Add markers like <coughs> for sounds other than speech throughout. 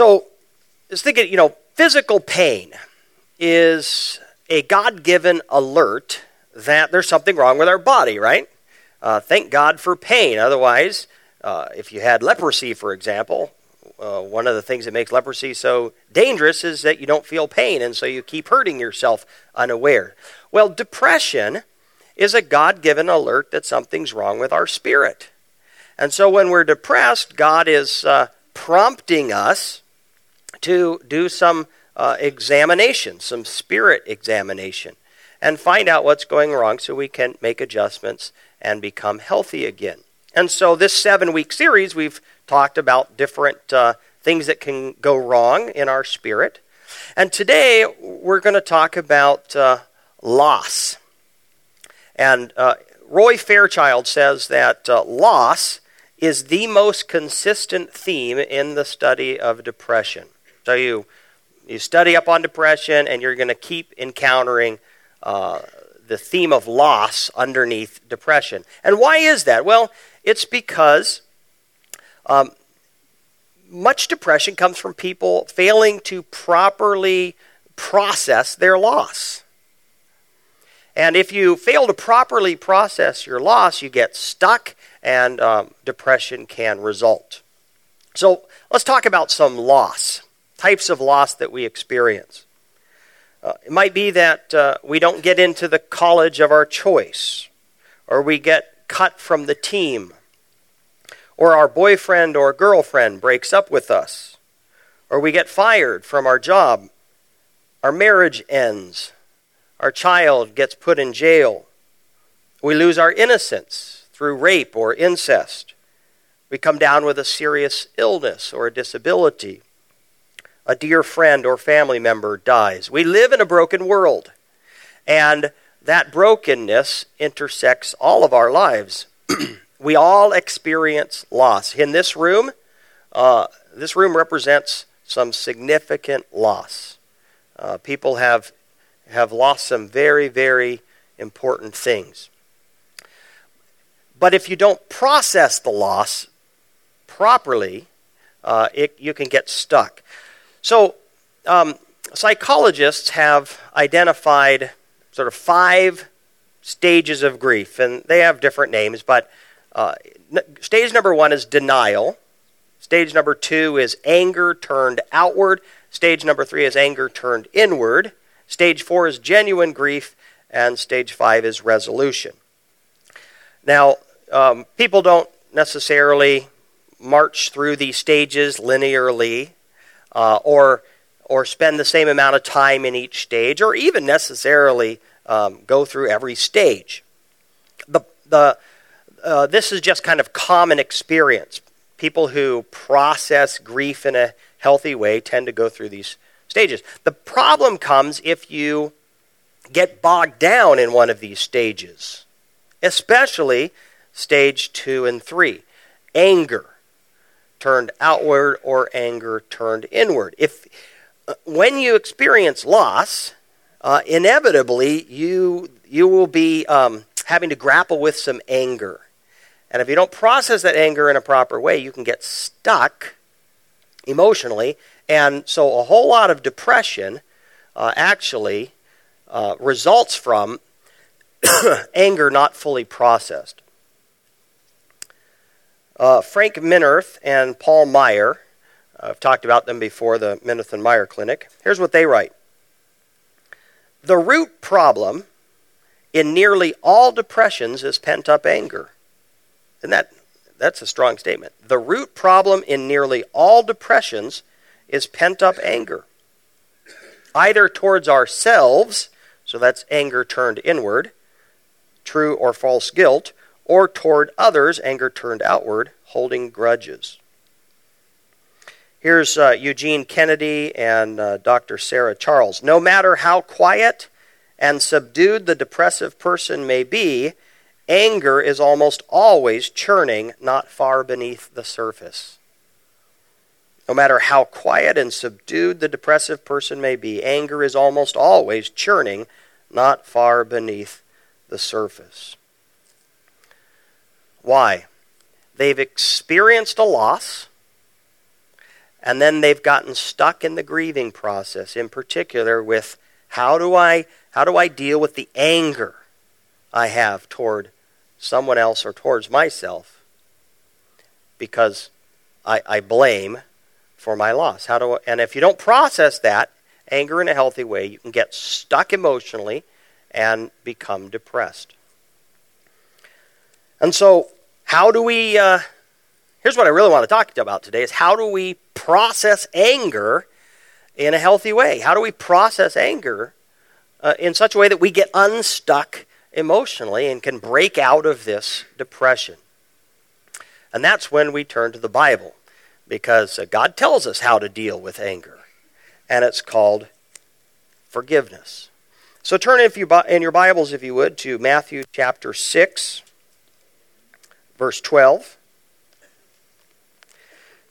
So, was thinking, you know, physical pain is a God given alert that there's something wrong with our body, right? Uh, thank God for pain. Otherwise, uh, if you had leprosy, for example, uh, one of the things that makes leprosy so dangerous is that you don't feel pain, and so you keep hurting yourself unaware. Well, depression is a God given alert that something's wrong with our spirit. And so when we're depressed, God is uh, prompting us to do some uh, examination, some spirit examination, and find out what's going wrong so we can make adjustments and become healthy again. And so, this seven week series, we've talked about different uh, things that can go wrong in our spirit. And today, we're going to talk about uh, loss. And uh, Roy Fairchild says that uh, loss is the most consistent theme in the study of depression. So, you, you study up on depression, and you're going to keep encountering uh, the theme of loss underneath depression. And why is that? Well, it's because um, much depression comes from people failing to properly process their loss. And if you fail to properly process your loss, you get stuck and um, depression can result. So let's talk about some loss, types of loss that we experience. Uh, it might be that uh, we don't get into the college of our choice, or we get cut from the team, or our boyfriend or girlfriend breaks up with us, or we get fired from our job, our marriage ends, our child gets put in jail, we lose our innocence through rape or incest, we come down with a serious illness or a disability a dear friend or family member dies. We live in a broken world, and that brokenness intersects all of our lives. <clears throat> we all experience loss. In this room, uh, this room represents some significant loss. Uh, people have have lost some very, very important things. But if you don't process the loss properly, uh, it, you can get stuck. So, um, psychologists have identified sort of five stages of grief, and they have different names, but uh, stage number one is denial. Stage number two is anger turned outward. Stage number three is anger turned inward. Stage four is genuine grief. And stage five is resolution. Now, um, people don't necessarily march through these stages linearly uh, or or spend the same amount of time in each stage, or even necessarily um, go through every stage. The the uh, this is just kind of common experience. People who process grief in a healthy way tend to go through these stages. The problem comes if you get bogged down in one of these stages, especially stage two and three anger turned outward or anger turned inward. If uh, when you experience loss, uh, inevitably you you will be um, having to grapple with some anger, and if you don't process that anger in a proper way, you can get stuck emotionally, and so a whole lot of depression uh, actually uh, results from <coughs> anger not fully processed. Uh, Frank Minirth and Paul Meier, I've talked about them before, the Minirth and Meier Clinic. Here's what they write The root problem in nearly all depressions is pent up anger. And that, that's a strong statement. The root problem in nearly all depressions is pent up anger, either towards ourselves, so that's anger turned inward, true or false guilt, or toward others, anger turned outward, holding grudges. Here's uh, Eugene Kennedy and uh, Dr. Sarah Charles. No matter how quiet and subdued the depressive person may be, anger is almost always churning not far beneath the surface. No matter how quiet and subdued the depressive person may be, anger is almost always churning not far beneath the surface. Why? They've experienced a loss. And then they've gotten stuck in the grieving process, in particular with how do I how do I deal with the anger I have toward someone else or towards myself because I, I blame for my loss. How do I, and if you don't process that anger in a healthy way, you can get stuck emotionally and become depressed. And so, how do we? Uh, here's what I really want to talk about today: is how do we process anger in a healthy way? How do we process anger uh, in such a way that we get unstuck emotionally and can break out of this depression? And that's when we turn to the Bible, because uh, God tells us how to deal with anger, and it's called forgiveness. So turn if you in your Bibles, if you would, to Matthew chapter six verse 12.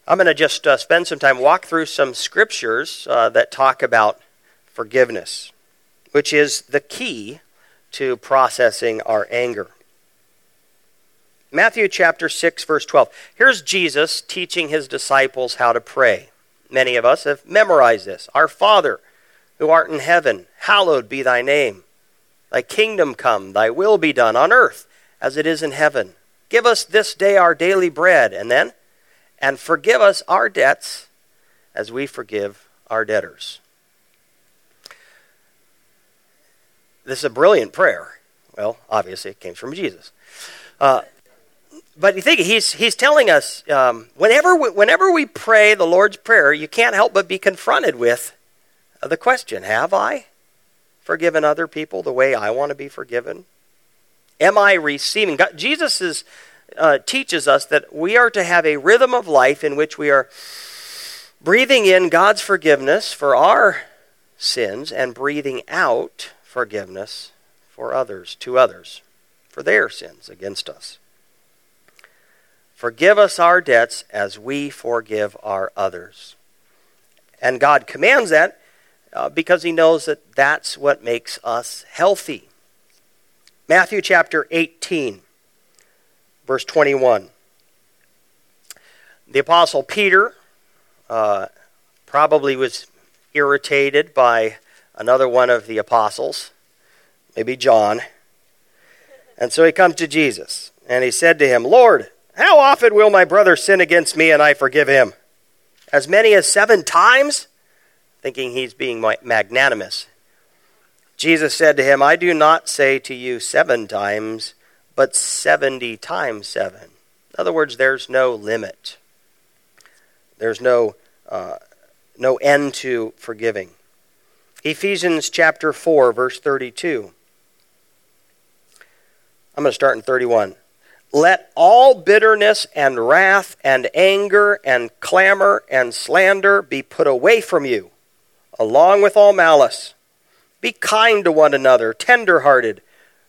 I'm going to just uh, spend some time walk through some scriptures uh, that talk about forgiveness, which is the key to processing our anger. Matthew chapter 6 verse 12. Here's Jesus teaching his disciples how to pray. Many of us have memorized this. Our Father, who art in heaven, hallowed be thy name. Thy kingdom come, thy will be done on earth as it is in heaven. Give us this day our daily bread. And then, and forgive us our debts as we forgive our debtors. This is a brilliant prayer. Well, obviously, it came from Jesus. Uh, but you think he's he's telling us um, whenever we, whenever we pray the Lord's prayer, you can't help but be confronted with the question: Have I forgiven other people the way I want to be forgiven? Am I receiving? God, Jesus is, uh, teaches us that we are to have a rhythm of life in which we are breathing in God's forgiveness for our sins and breathing out forgiveness for others, to others, for their sins against us. Forgive us our debts as we forgive our others. And God commands that uh, because He knows that that's what makes us healthy. Matthew chapter 18, verse 21. The Apostle Peter uh, probably was irritated by another one of the apostles, maybe John. And so he comes to Jesus, and he said to him, Lord, how often will my brother sin against me and I forgive him? As many as seven times? Thinking he's being magnanimous. Jesus said to him, I do not say to you seven times, but seventy times seven. In other words, there's no limit. There's no, uh, no end to forgiving. Ephesians chapter 4, verse 32. I'm going to start in 31. Let all bitterness and wrath and anger and clamor and slander be put away from you, along with all malice. Be kind to one another, tender-hearted,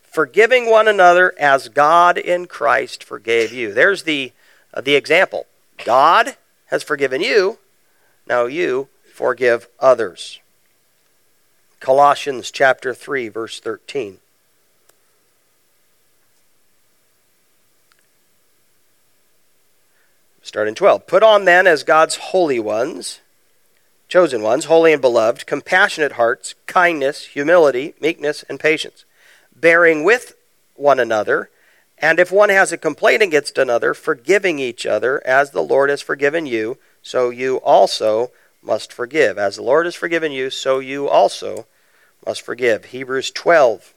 forgiving one another as God in Christ forgave you. There's the, uh, the example. God has forgiven you. Now you forgive others. Colossians chapter 3 verse 13. Start in 12. Put on then as God's holy ones chosen ones, holy and beloved, compassionate hearts, kindness, humility, meekness, and patience, bearing with one another, and if one has a complaint against another, forgiving each other, as the Lord has forgiven you, so you also must forgive. As the Lord has forgiven you, so you also must forgive. Hebrews 12,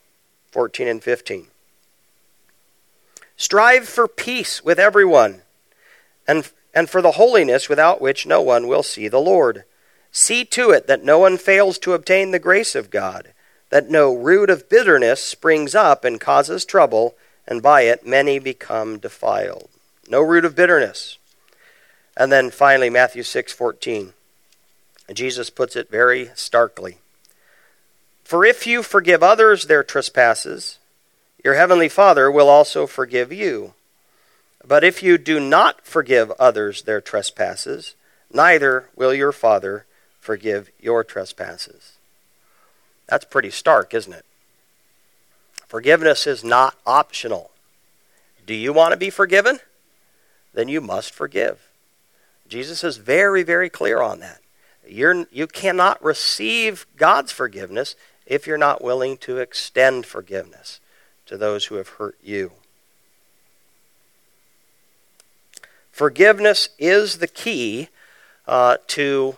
14 and 15. Strive for peace with everyone, and, and for the holiness without which no one will see the Lord. See to it that no one fails to obtain the grace of God, that no root of bitterness springs up and causes trouble, and by it many become defiled. No root of bitterness. And then finally, Matthew 6:14. Jesus puts it very starkly. For if you forgive others their trespasses, your heavenly Father will also forgive you. But if you do not forgive others their trespasses, neither will your Father forgive your trespasses. That's pretty stark, isn't it? Forgiveness is not optional. Do you want to be forgiven? Then you must forgive. Jesus is very, very clear on that. You're, you cannot receive God's forgiveness if you're not willing to extend forgiveness to those who have hurt you. Forgiveness is the key uh, to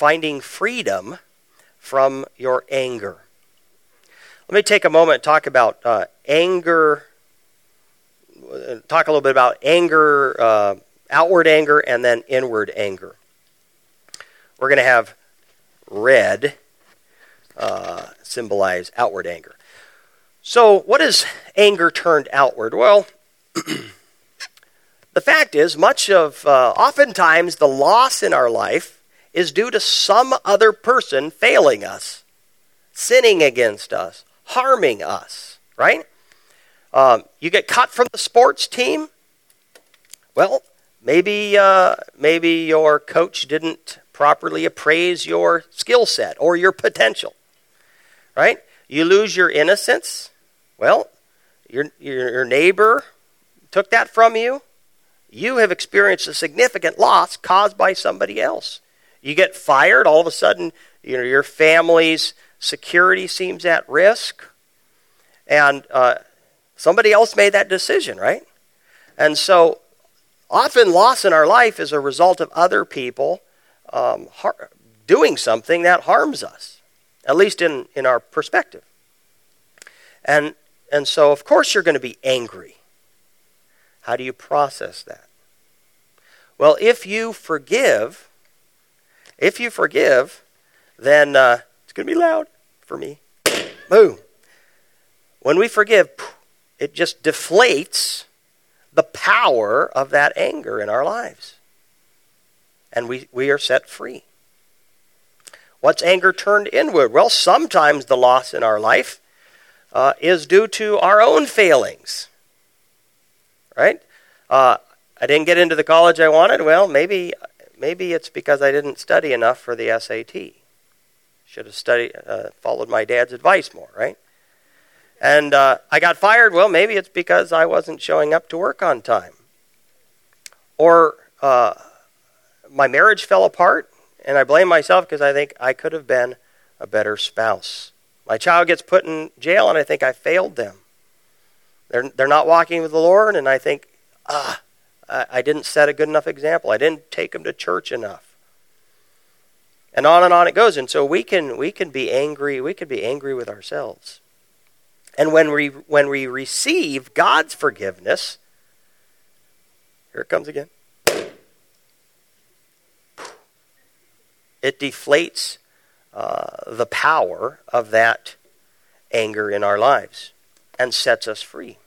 finding freedom from your anger. Let me take a moment and talk about uh, anger, talk a little bit about anger, uh, outward anger, and then inward anger. We're going to have red uh, symbolize outward anger. So, what is anger turned outward? Well, <clears throat> the fact is, much of, uh, oftentimes, the loss in our life is due to some other person failing us, sinning against us, harming us, right? Um, you get cut from the sports team. Well, maybe uh, maybe your coach didn't properly appraise your skill set or your potential, right? You lose your innocence. Well, your, your, your neighbor took that from you. You have experienced a significant loss caused by somebody else. You get fired, all of a sudden, you know, your family's security seems at risk, and uh, somebody else made that decision, right? And so, often loss in our life is a result of other people um, har- doing something that harms us, at least in, in our perspective. And, and so, of course, you're going to be angry. How do you process that? Well, if you forgive, if you forgive, then uh, it's going to be loud for me. Boom. When we forgive, it just deflates the power of that anger in our lives. And we, we are set free. What's anger turned inward? Well, sometimes the loss in our life uh, is due to our own failings. Right? Uh, I didn't get into the college I wanted. Well, maybe maybe it's because I didn't study enough for the SAT. Should have studied, uh, followed my dad's advice more, right? And uh, I got fired. Well, maybe it's because I wasn't showing up to work on time. Or uh, my marriage fell apart, and I blame myself because I think I could have been a better spouse. My child gets put in jail, and I think I failed them. They're, they're not walking with the Lord, and I think, ah, I, I didn't set a good enough example. I didn't take them to church enough. And on and on it goes. And so we can we can be angry we can be angry with ourselves. And when we when we receive god's forgiveness here it comes again. It deflates uh, the power of that anger in our lives and sets us free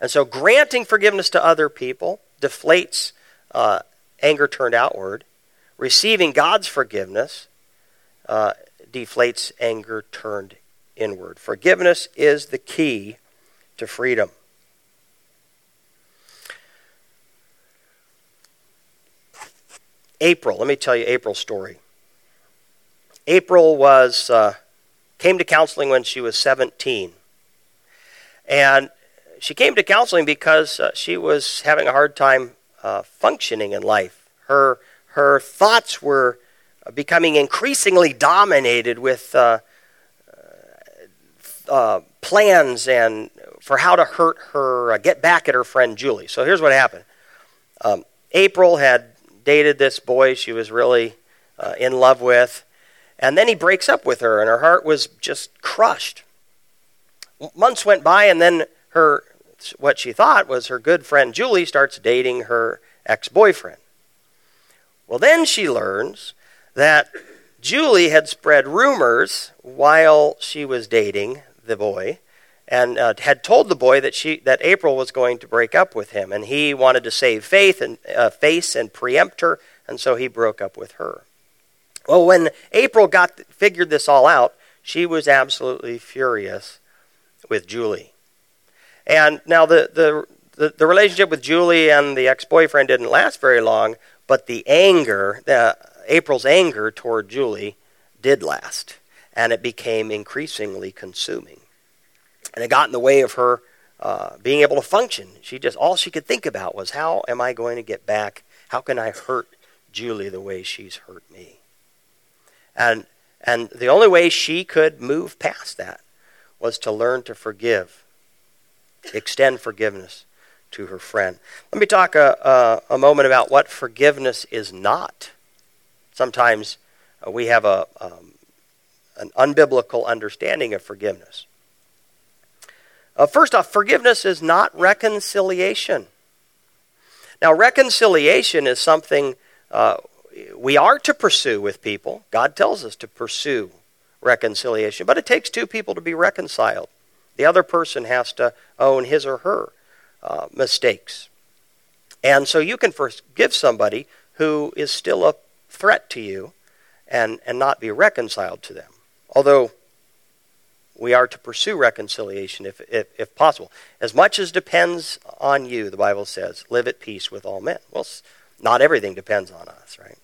and so granting forgiveness to other people deflates uh, anger turned outward Receiving God's forgiveness uh, deflates anger turned inward. Forgiveness is the key to freedom. April, let me tell you April's story. April was uh, came to counseling when she was 17. And she came to counseling because uh, she was having a hard time uh, functioning in life. Her her thoughts were becoming increasingly dominated with uh, uh, plans and for how to hurt her, uh, get back at her friend Julie. So here's what happened. Um, April had dated this boy she was really uh, in love with, and then he breaks up with her, and her heart was just crushed. Months went by, and then her what she thought was her good friend Julie starts dating her ex boyfriend. Well, then she learns that Julie had spread rumors while she was dating the boy and uh, had told the boy that she that April was going to break up with him and he wanted to save faith and uh, face and preempt her and so he broke up with her. Well, when April got figured this all out, she was absolutely furious with Julie. And now the the the, the relationship with Julie and the ex-boyfriend didn't last very long, but the anger, April's anger toward Julie did last, and it became increasingly consuming. And it got in the way of her uh, being able to function. She just, all she could think about was, how am I going to get back How can I hurt Julie the way she's hurt me? And and the only way she could move past that was to learn to forgive, extend forgiveness to her friend. Let me talk a, a, a moment about what forgiveness is not. Sometimes uh, we have a, um, an unbiblical understanding of forgiveness. Uh, first off, forgiveness is not reconciliation. Now, reconciliation is something uh, we are to pursue with people. God tells us to pursue reconciliation, but it takes two people to be reconciled. The other person has to own his or her uh, mistakes. And so you can forgive somebody who is still a threat to you and, and not be reconciled to them. Although we are to pursue reconciliation if, if, if, possible. As much as depends on you, the Bible says, live at peace with all men. Well, not everything depends on us, right?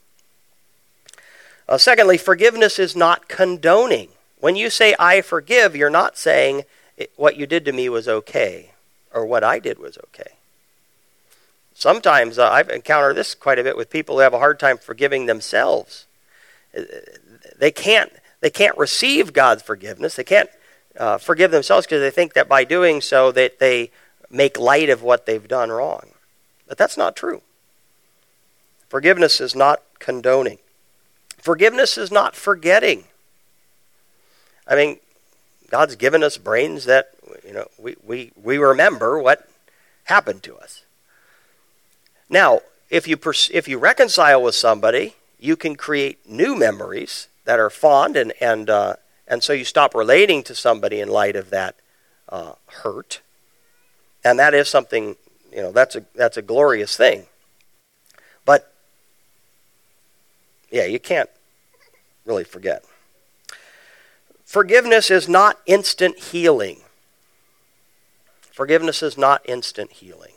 Uh, secondly, forgiveness is not condoning. When you say, I forgive, you're not saying what you did to me was okay or what I did was okay. Sometimes uh, I've encountered this quite a bit with people who have a hard time forgiving themselves. Uh, they can't, they can't receive God's forgiveness. They can't uh, forgive themselves because they think that by doing so that they make light of what they've done wrong. But that's not true. Forgiveness is not condoning. Forgiveness is not forgetting. I mean, God's given us brains that you know we, we, we remember what happened to us. Now, if you pers- if you reconcile with somebody, you can create new memories that are fond and and uh, and so you stop relating to somebody in light of that uh, hurt, and that is something you know that's a that's a glorious thing. But yeah, you can't really forget. Forgiveness is not instant healing. Forgiveness is not instant healing.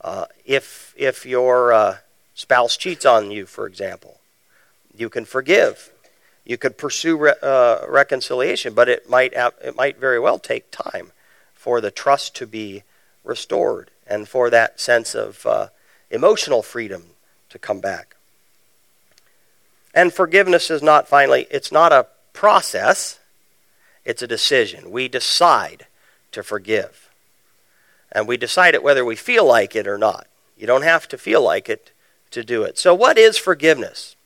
Uh, if if your uh, spouse cheats on you, for example, you can forgive. You could pursue re- uh, reconciliation, but it might it might very well take time for the trust to be restored and for that sense of uh, emotional freedom to come back. And forgiveness is not finally, it's not a process, it's a decision. We decide to forgive. And we decide it whether we feel like it or not. You don't have to feel like it to do it. So, what is forgiveness?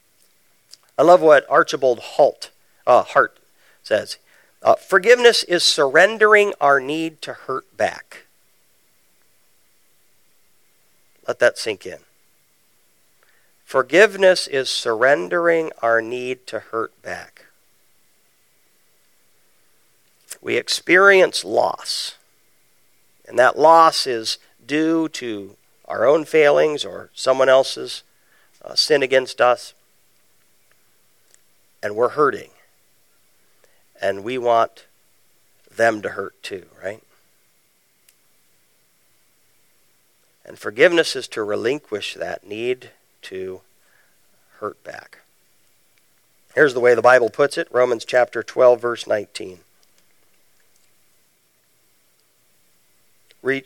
I love what Archibald Holt, uh, Hart says. Uh, forgiveness is surrendering our need to hurt back. Let that sink in. Forgiveness is surrendering our need to hurt back. We experience loss, and that loss is due to our own failings or someone else's uh, sin against us, and we're hurting. And we want them to hurt too, right? And forgiveness is to relinquish that need to hurt back. Here's the way the Bible puts it Romans chapter 12, verse 19. Read.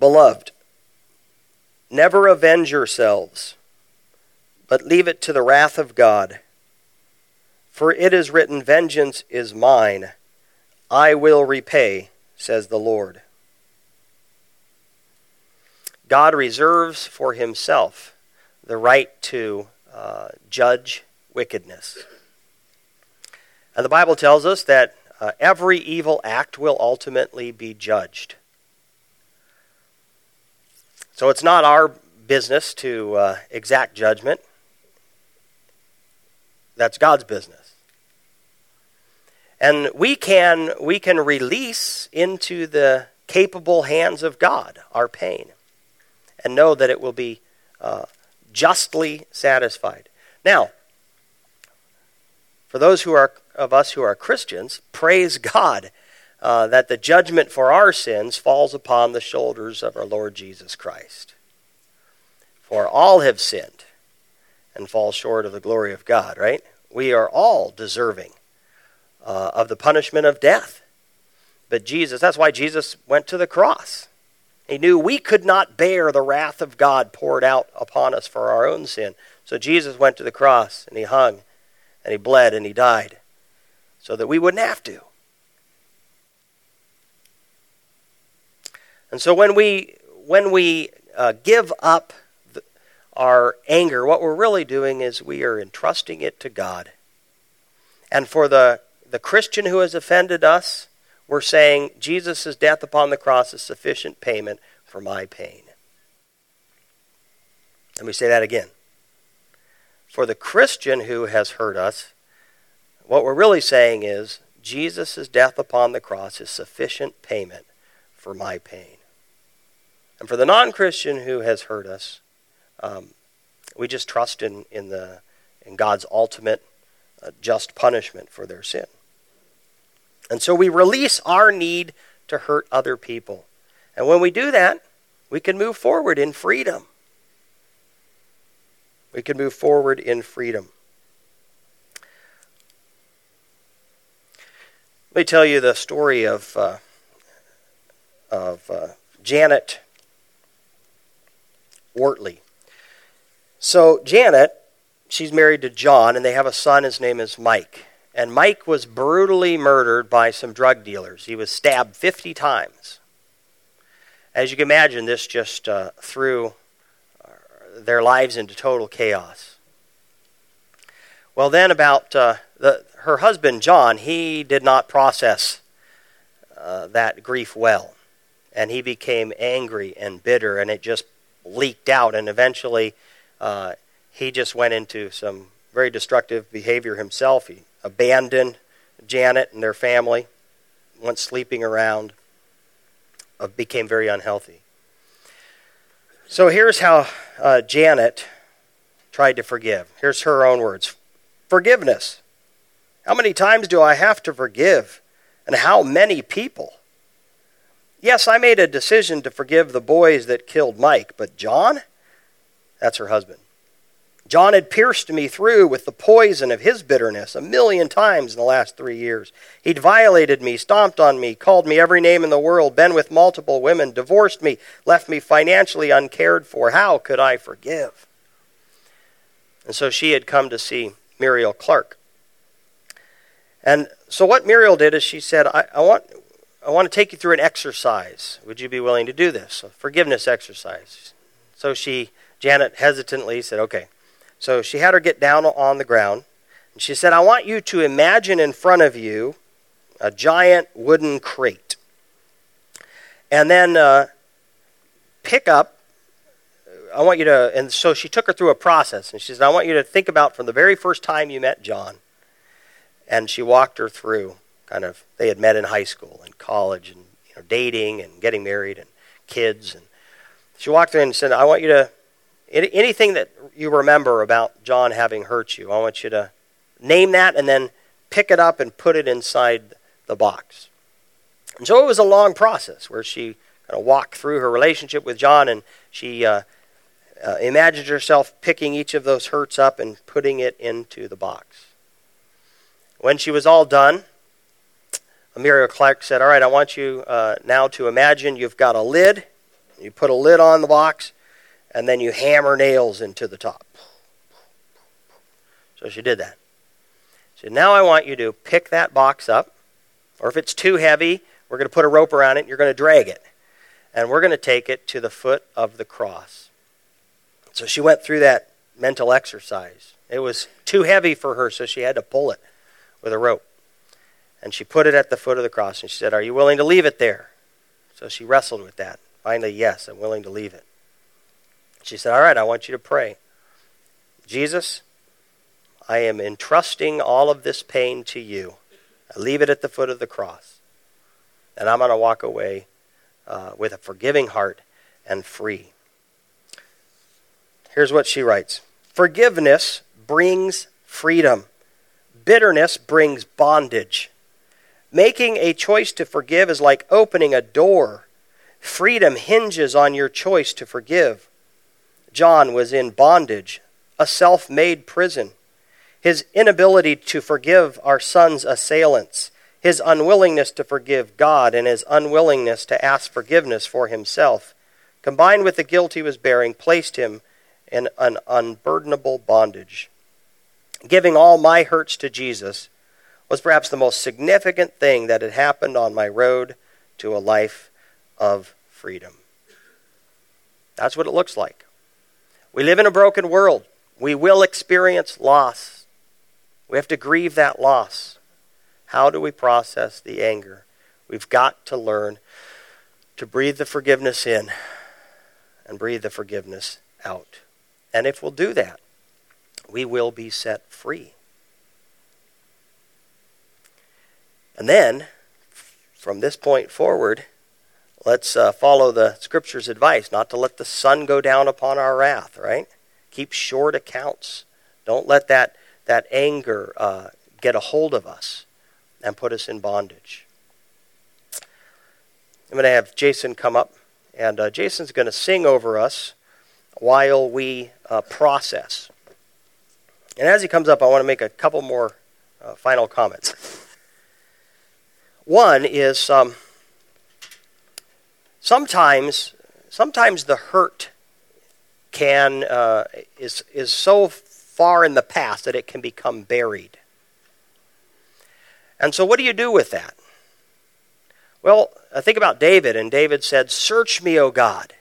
Beloved, never avenge yourselves, but leave it to the wrath of God. For it is written, Vengeance is mine, I will repay, says the Lord. God reserves for himself the right to uh, judge wickedness. And the Bible tells us that uh, every evil act will ultimately be judged. So it's not our business to uh, exact judgment. That's God's business. And we can, we can release into the capable hands of God our pain and know that it will be uh, justly satisfied. Now, for those who are of us who are Christians, praise God uh, that the judgment for our sins falls upon the shoulders of our Lord Jesus Christ. For all have sinned and fall short of the glory of God, right? We are all deserving uh, of the punishment of death. But Jesus, that's why Jesus went to the cross. He knew we could not bear the wrath of God poured out upon us for our own sin. So Jesus went to the cross and he hung and he bled and he died so that we wouldn't have to. And so when we when we uh, give up the, our anger, what we're really doing is we are entrusting it to God. And for the the Christian who has offended us, we're saying Jesus' death upon the cross is sufficient payment for my pain. Let me say that again. For the Christian who has hurt us, what we're really saying is Jesus' death upon the cross is sufficient payment for my pain. And for the non Christian who has hurt us, um, we just trust in, in, the, in God's ultimate uh, just punishment for their sin. And so we release our need to hurt other people. And when we do that, we can move forward in freedom. We can move forward in freedom. Let me tell you the story of, uh, of uh, Janet Wortley. So, Janet, she's married to John, and they have a son. His name is Mike. And Mike was brutally murdered by some drug dealers. He was stabbed 50 times. As you can imagine, this just uh, threw their lives into total chaos. Well, then, about uh, the, her husband, John, he did not process uh, that grief well. And he became angry and bitter, and it just leaked out. And eventually, uh, he just went into some very destructive behavior himself. He abandoned Janet and their family, went sleeping around, uh, became very unhealthy. So here's how uh, Janet tried to forgive. Here's her own words Forgiveness. How many times do I have to forgive? And how many people? Yes, I made a decision to forgive the boys that killed Mike, but John? That's her husband. John had pierced me through with the poison of his bitterness a million times in the last three years. He'd violated me, stomped on me, called me every name in the world, been with multiple women, divorced me, left me financially uncared for. How could I forgive? And so she had come to see Muriel Clark. And so what Muriel did is she said, I, I want, I want to take you through an exercise. Would you be willing to do this? A forgiveness exercise. So she, Janet hesitantly said, okay. So she had her get down on the ground. And she said, I want you to imagine in front of you a giant wooden crate. And then uh, pick up, I want you to, and so she took her through a process. And she said, I want you to think about from the very first time you met John. And she walked her through kind of, they had met in high school and college and you know, dating and getting married and kids. And she walked in and said, I want you to anything that you remember about John having hurt you, I want you to name that and then pick it up and put it inside the box. And so it was a long process where she kind of walked through her relationship with John and she uh, uh, imagined herself picking each of those hurts up and putting it into the box. When she was all done, Amelia Clark said, All right, I want you uh, now to imagine you've got a lid. You put a lid on the box, and then you hammer nails into the top. So she did that. So now I want you to pick that box up, or if it's too heavy, we're going to put a rope around it and you're going to drag it. And we're going to take it to the foot of the cross. So she went through that mental exercise. It was too heavy for her, so she had to pull it with a rope. And she put it at the foot of the cross and she said, Are you willing to leave it there? So she wrestled with that. Finally, yes, I'm willing to leave it. She said, All right, I want you to pray. Jesus, I am entrusting all of this pain to you. I leave it at the foot of the cross. And I'm going to walk away uh, with a forgiving heart and free. Here's what she writes Forgiveness brings freedom, bitterness brings bondage. Making a choice to forgive is like opening a door. Freedom hinges on your choice to forgive. John was in bondage, a self made prison. His inability to forgive our son's assailants, his unwillingness to forgive God, and his unwillingness to ask forgiveness for himself combined with the guilt he was bearing, placed him in an unburdenable bondage. Giving all my hurts to Jesus was perhaps the most significant thing that had happened on my road to a life of freedom. That's what it looks like. We live in a broken world. We will experience loss. We have to grieve that loss. How do we process the anger? We've got to learn to breathe the forgiveness in and breathe the forgiveness out. And if we'll do that, we will be set free. And then, from this point forward, let's uh, follow the Scripture's advice not to let the sun go down upon our wrath, right? Keep short accounts. Don't let that, that anger uh, get a hold of us and put us in bondage. I'm going to have Jason come up, and uh, Jason's going to sing over us while we uh, process. And as he comes up, I want to make a couple more uh, final comments. One is um, sometimes, sometimes the hurt can uh, is is so far in the past that it can become buried. And so, what do you do with that? Well, I think about David, and David said, "Search me, O God,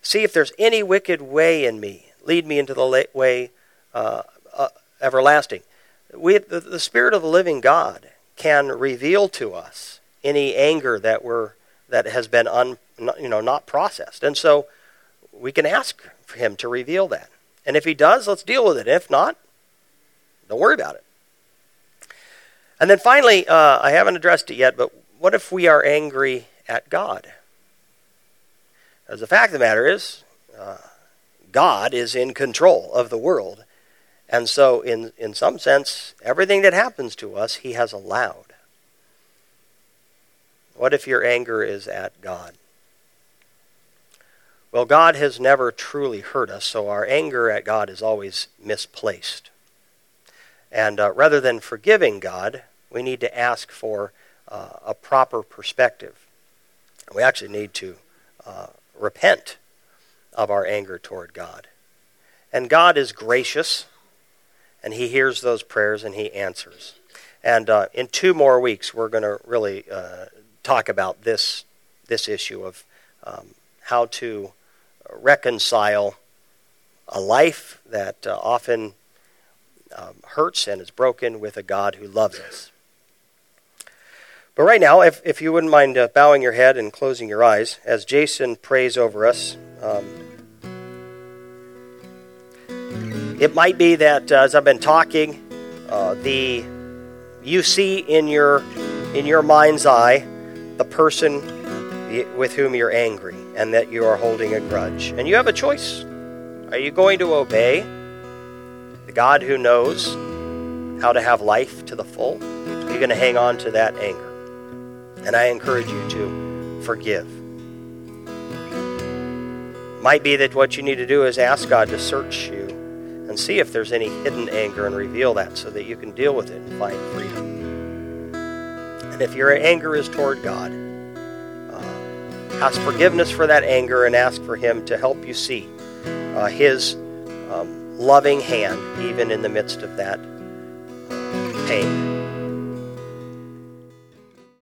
see if there's any wicked way in me. Lead me into the way uh, uh, everlasting." We, the, the Spirit of the living God can reveal to us any anger that we're that has been un, you know not processed, and so we can ask Him to reveal that. And if He does, let's deal with it. If not, don't worry about it. And then finally, uh, I haven't addressed it yet, but what if we are angry at God? As the fact of the matter is, uh, God is in control of the world. And so, in, in some sense, everything that happens to us, He has allowed. What if your anger is at God? Well, God has never truly hurt us, so our anger at God is always misplaced. And uh, rather than forgiving God, we need to ask for uh, a proper perspective. We actually need to uh, repent of our anger toward God. And God is gracious and he hears those prayers and he answers. And uh, in two more weeks, we're going to really uh, talk about this this issue of um, how to reconcile a life that uh, often um, hurts and is broken with a God who loves us. But right now, if, if you wouldn't mind uh, bowing your head and closing your eyes as Jason prays over us. Um, It might be that uh, as I've been talking, uh, the you see in your in your mind's eye the person with whom you're angry and that you are holding a grudge, and you have a choice. Are you going to obey the God who knows how to have life to the full? Are you going to hang on to that anger? And I encourage you to forgive. Might be that what you need to do is ask God to search you and see if there's any hidden anger and reveal that so that you can deal with it and find freedom. And if your anger is toward God, uh, ask forgiveness for that anger and ask for Him to help you see uh, His um, loving hand even in the midst of that pain.